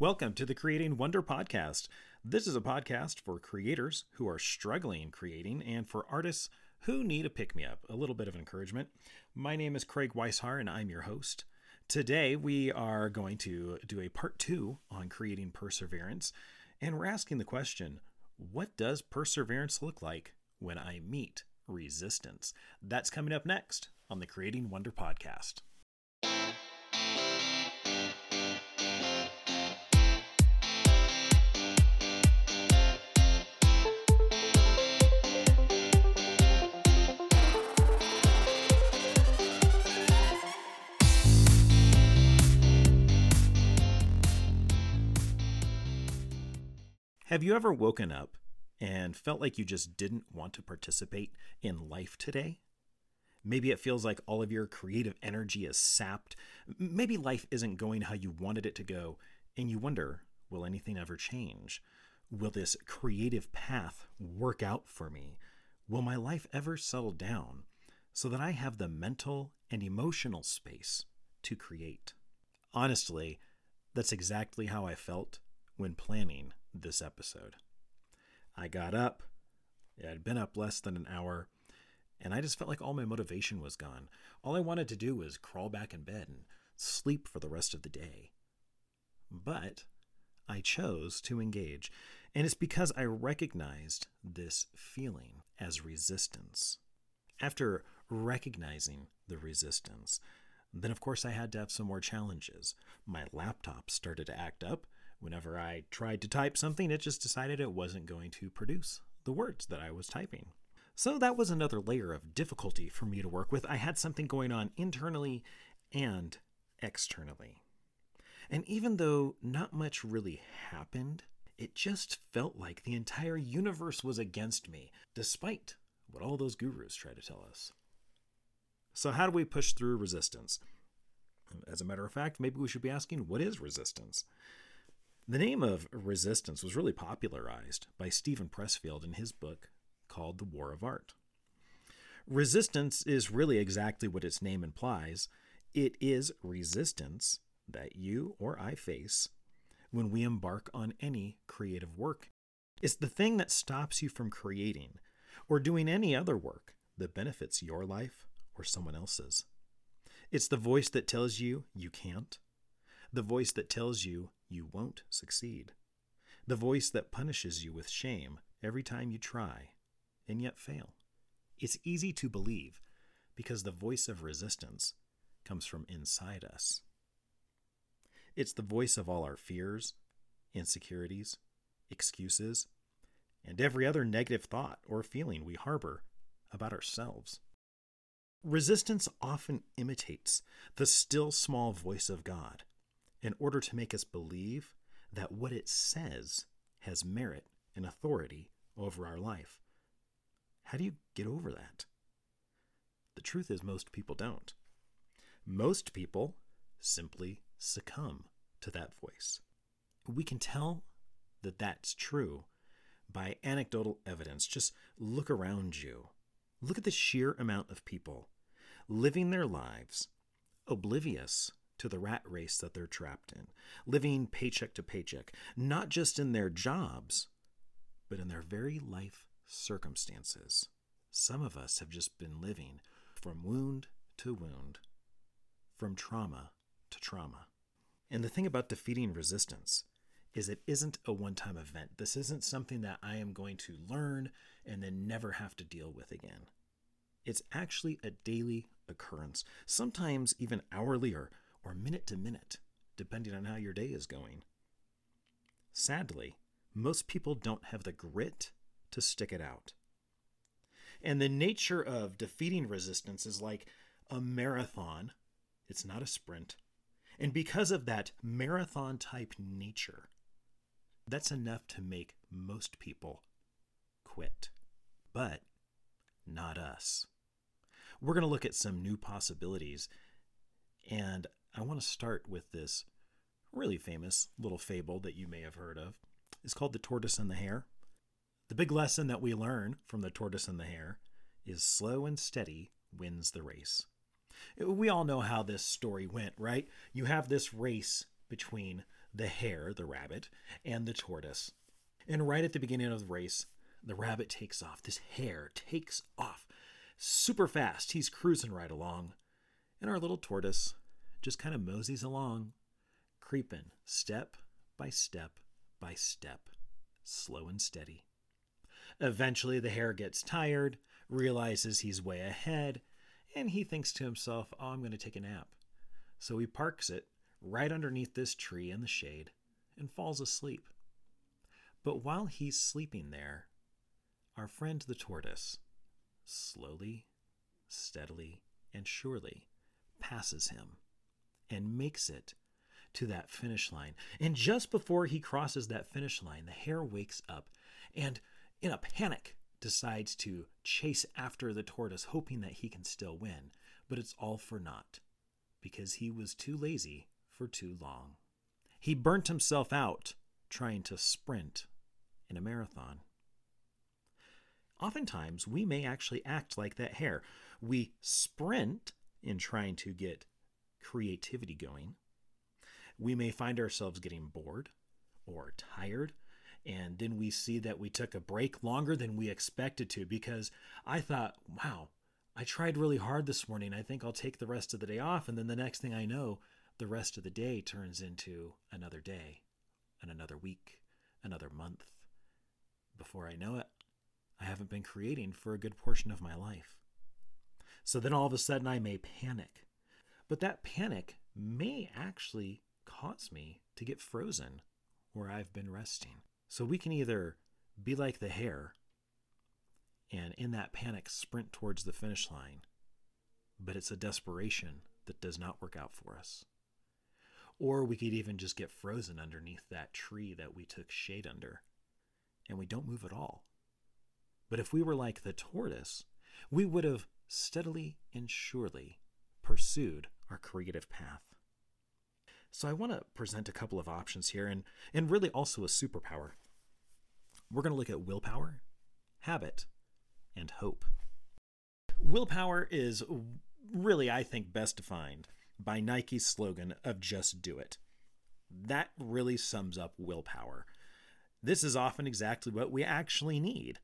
Welcome to the Creating Wonder podcast. This is a podcast for creators who are struggling creating and for artists who need a pick me up, a little bit of encouragement. My name is Craig Weishar and I'm your host. Today we are going to do a part two on creating perseverance, and we're asking the question what does perseverance look like when I meet resistance? That's coming up next on the Creating Wonder podcast. Have you ever woken up and felt like you just didn't want to participate in life today? Maybe it feels like all of your creative energy is sapped. Maybe life isn't going how you wanted it to go, and you wonder will anything ever change? Will this creative path work out for me? Will my life ever settle down so that I have the mental and emotional space to create? Honestly, that's exactly how I felt when planning this episode. I got up, I'd been up less than an hour, and I just felt like all my motivation was gone. All I wanted to do was crawl back in bed and sleep for the rest of the day. But I chose to engage, and it's because I recognized this feeling as resistance. After recognizing the resistance, then of course I had to have some more challenges. My laptop started to act up, Whenever I tried to type something, it just decided it wasn't going to produce the words that I was typing. So that was another layer of difficulty for me to work with. I had something going on internally and externally. And even though not much really happened, it just felt like the entire universe was against me, despite what all those gurus try to tell us. So, how do we push through resistance? As a matter of fact, maybe we should be asking what is resistance? The name of resistance was really popularized by Steven Pressfield in his book called The War of Art. Resistance is really exactly what its name implies. It is resistance that you or I face when we embark on any creative work. It's the thing that stops you from creating or doing any other work that benefits your life or someone else's. It's the voice that tells you you can't, the voice that tells you you won't succeed. The voice that punishes you with shame every time you try and yet fail. It's easy to believe because the voice of resistance comes from inside us. It's the voice of all our fears, insecurities, excuses, and every other negative thought or feeling we harbor about ourselves. Resistance often imitates the still small voice of God in order to make us believe that what it says has merit and authority over our life. How do you get over that? The truth is, most people don't. Most people simply succumb to that voice. We can tell that that's true by anecdotal evidence. Just look around you. Look at the sheer amount of people living their lives oblivious to the rat race that they're trapped in, living paycheck to paycheck, not just in their jobs, but in their very life circumstances. Some of us have just been living from wound to wound, from trauma to trauma. And the thing about defeating resistance is it isn't a one time event. This isn't something that I am going to learn and then never have to deal with again. It's actually a daily occurrence, sometimes even hourly or or minute to minute, depending on how your day is going. Sadly, most people don't have the grit to stick it out. And the nature of defeating resistance is like a marathon, it's not a sprint. And because of that marathon type nature, that's enough to make most people quit. But not us. We're going to look at some new possibilities. And I want to start with this really famous little fable that you may have heard of. It's called The Tortoise and the Hare. The big lesson that we learn from The Tortoise and the Hare is slow and steady wins the race. We all know how this story went, right? You have this race between the hare, the rabbit, and the tortoise. And right at the beginning of the race, the rabbit takes off. This hare takes off super fast. He's cruising right along. And our little tortoise just kind of moseys along, creeping step by step by step, slow and steady. Eventually, the hare gets tired, realizes he's way ahead, and he thinks to himself, Oh, I'm going to take a nap. So he parks it right underneath this tree in the shade and falls asleep. But while he's sleeping there, our friend the tortoise slowly, steadily, and surely passes him and makes it to that finish line. And just before he crosses that finish line, the hare wakes up and, in a panic, decides to chase after the tortoise, hoping that he can still win. But it's all for naught because he was too lazy for too long. He burnt himself out trying to sprint in a marathon. Oftentimes, we may actually act like that hare. We sprint in trying to get creativity going. We may find ourselves getting bored or tired, and then we see that we took a break longer than we expected to because I thought, wow, I tried really hard this morning. I think I'll take the rest of the day off. And then the next thing I know, the rest of the day turns into another day and another week, another month. Before I know it, I haven't been creating for a good portion of my life. So then all of a sudden I may panic. But that panic may actually cause me to get frozen where I've been resting. So we can either be like the hare and in that panic sprint towards the finish line, but it's a desperation that does not work out for us. Or we could even just get frozen underneath that tree that we took shade under and we don't move at all. But if we were like the tortoise, we would have steadily and surely pursued our creative path. So I want to present a couple of options here and, and really also a superpower. We're going to look at willpower, habit, and hope. Willpower is really, I think, best defined by Nike's slogan of just do it. That really sums up willpower. This is often exactly what we actually need.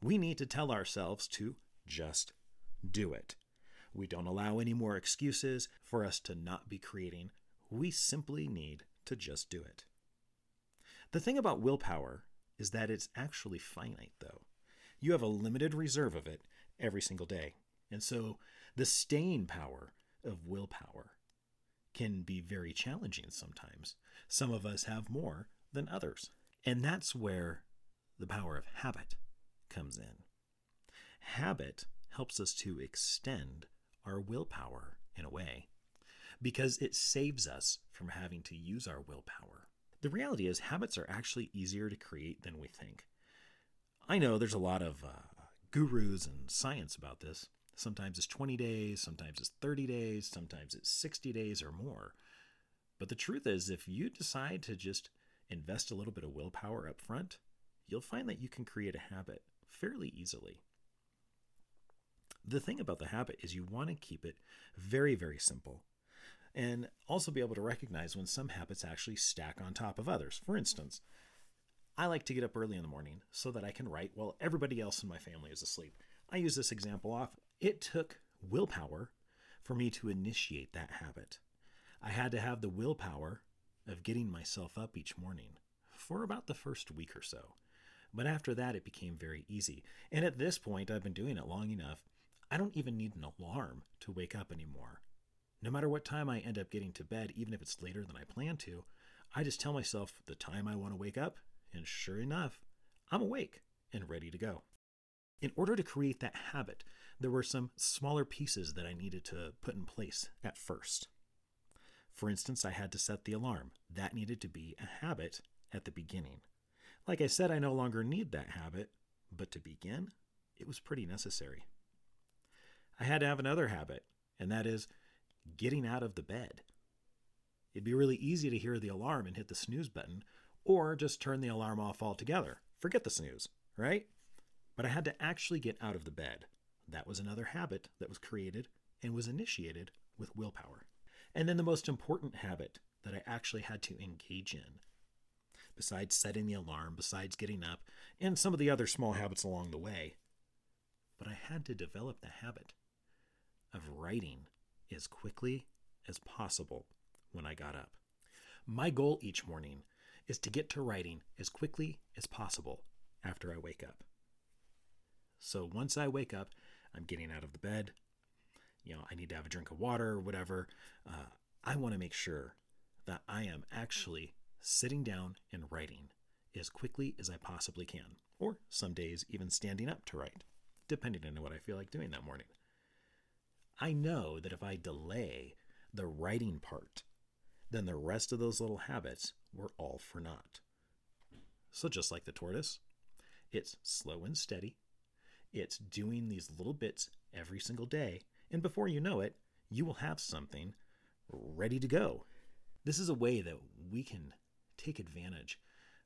We need to tell ourselves to just do it. We don't allow any more excuses for us to not be creating. We simply need to just do it. The thing about willpower is that it's actually finite, though. You have a limited reserve of it every single day. And so the staying power of willpower can be very challenging sometimes. Some of us have more than others. And that's where the power of habit comes in. Habit helps us to extend our willpower in a way because it saves us from having to use our willpower. The reality is, habits are actually easier to create than we think. I know there's a lot of uh, gurus and science about this. Sometimes it's 20 days, sometimes it's 30 days, sometimes it's 60 days or more. But the truth is, if you decide to just invest a little bit of willpower up front, you'll find that you can create a habit fairly easily. The thing about the habit is you want to keep it very, very simple and also be able to recognize when some habits actually stack on top of others. For instance, I like to get up early in the morning so that I can write while everybody else in my family is asleep. I use this example often. It took willpower for me to initiate that habit. I had to have the willpower of getting myself up each morning for about the first week or so. But after that, it became very easy. And at this point, I've been doing it long enough, I don't even need an alarm to wake up anymore. No matter what time I end up getting to bed, even if it's later than I plan to, I just tell myself the time I want to wake up, and sure enough, I'm awake and ready to go. In order to create that habit, there were some smaller pieces that I needed to put in place at first. For instance, I had to set the alarm. That needed to be a habit at the beginning. Like I said, I no longer need that habit, but to begin, it was pretty necessary. I had to have another habit, and that is getting out of the bed. It'd be really easy to hear the alarm and hit the snooze button, or just turn the alarm off altogether. Forget the snooze, right? But I had to actually get out of the bed. That was another habit that was created and was initiated with willpower. And then the most important habit that I actually had to engage in. Besides setting the alarm, besides getting up, and some of the other small habits along the way. But I had to develop the habit of writing as quickly as possible when I got up. My goal each morning is to get to writing as quickly as possible after I wake up. So once I wake up, I'm getting out of the bed. You know, I need to have a drink of water or whatever. Uh, I want to make sure that I am actually sitting down and writing as quickly as I possibly can, or some days even standing up to write, depending on what I feel like doing that morning. I know that if I delay the writing part, then the rest of those little habits were all for naught. So, just like the tortoise, it's slow and steady. It's doing these little bits every single day, and before you know it, you will have something ready to go. This is a way that we can take advantage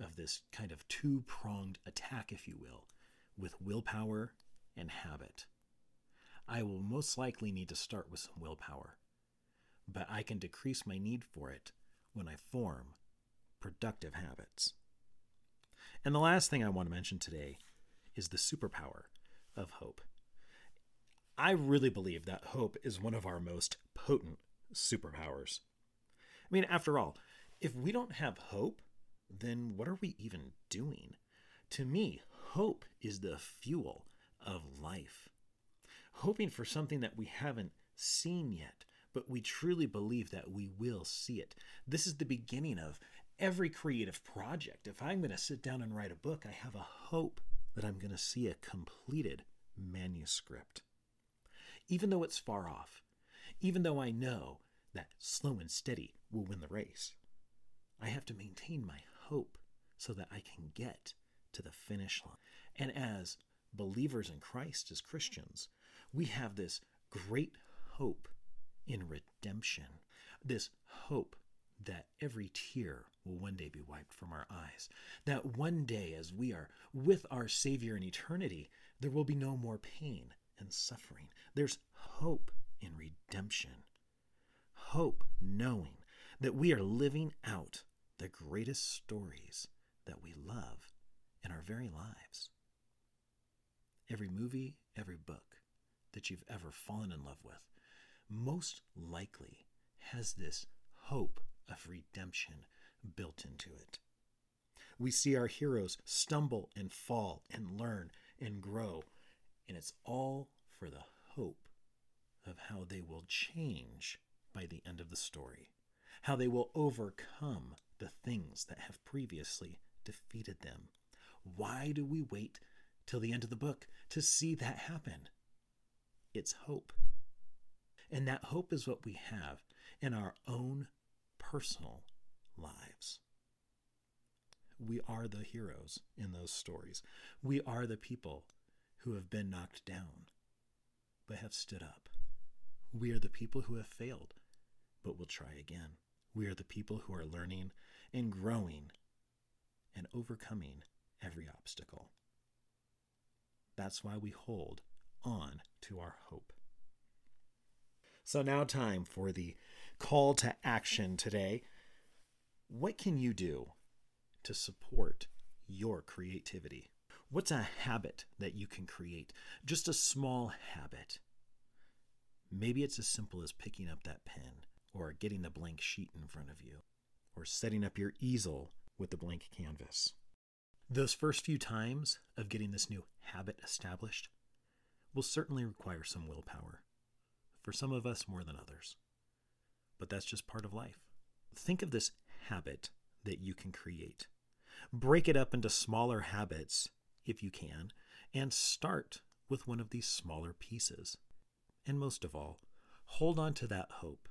of this kind of two pronged attack, if you will, with willpower and habit. I will most likely need to start with some willpower, but I can decrease my need for it when I form productive habits. And the last thing I want to mention today is the superpower of hope. I really believe that hope is one of our most potent superpowers. I mean, after all, if we don't have hope, then what are we even doing? To me, hope is the fuel of life hoping for something that we haven't seen yet, but we truly believe that we will see it. This is the beginning of every creative project. If I'm going to sit down and write a book, I have a hope that I'm going to see a completed manuscript. Even though it's far off, even though I know that slow and steady will win the race, I have to maintain my hope so that I can get to the finish line. And as believers in Christ, as Christians, we have this great hope in redemption, this hope that every tear will one day be wiped from our eyes, that one day, as we are with our Savior in eternity, there will be no more pain and suffering. There's hope in redemption, hope knowing that we are living out the greatest stories that we love in our very lives. Every movie, every book, that you've ever fallen in love with most likely has this hope of redemption built into it. We see our heroes stumble and fall and learn and grow, and it's all for the hope of how they will change by the end of the story, how they will overcome the things that have previously defeated them. Why do we wait till the end of the book to see that happen? It's hope. And that hope is what we have in our own personal lives. We are the heroes in those stories. We are the people who have been knocked down but have stood up. We are the people who have failed but will try again. We are the people who are learning and growing and overcoming every obstacle. That's why we hold on to our hope. So, now time for the call to action today. What can you do to support your creativity? What's a habit that you can create? Just a small habit. Maybe it's as simple as picking up that pen, or getting the blank sheet in front of you, or setting up your easel with the blank canvas. Those first few times of getting this new habit established will certainly require some willpower, for some of us more than others. But that's just part of life. Think of this habit that you can create. Break it up into smaller habits if you can, and start with one of these smaller pieces. And most of all, hold on to that hope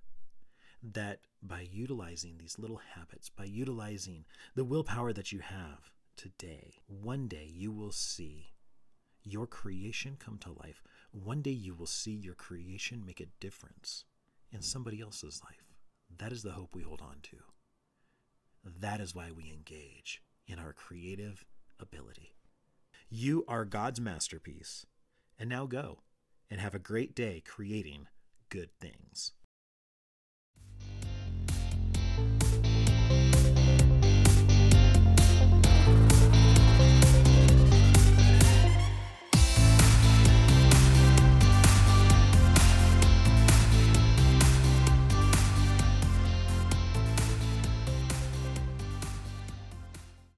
that by utilizing these little habits, by utilizing the willpower that you have today, one day you will see your creation come to life, one day you will see your creation make a difference in somebody else's life. That is the hope we hold on to. That is why we engage in our creative ability. You are God's masterpiece. And now go and have a great day creating good things.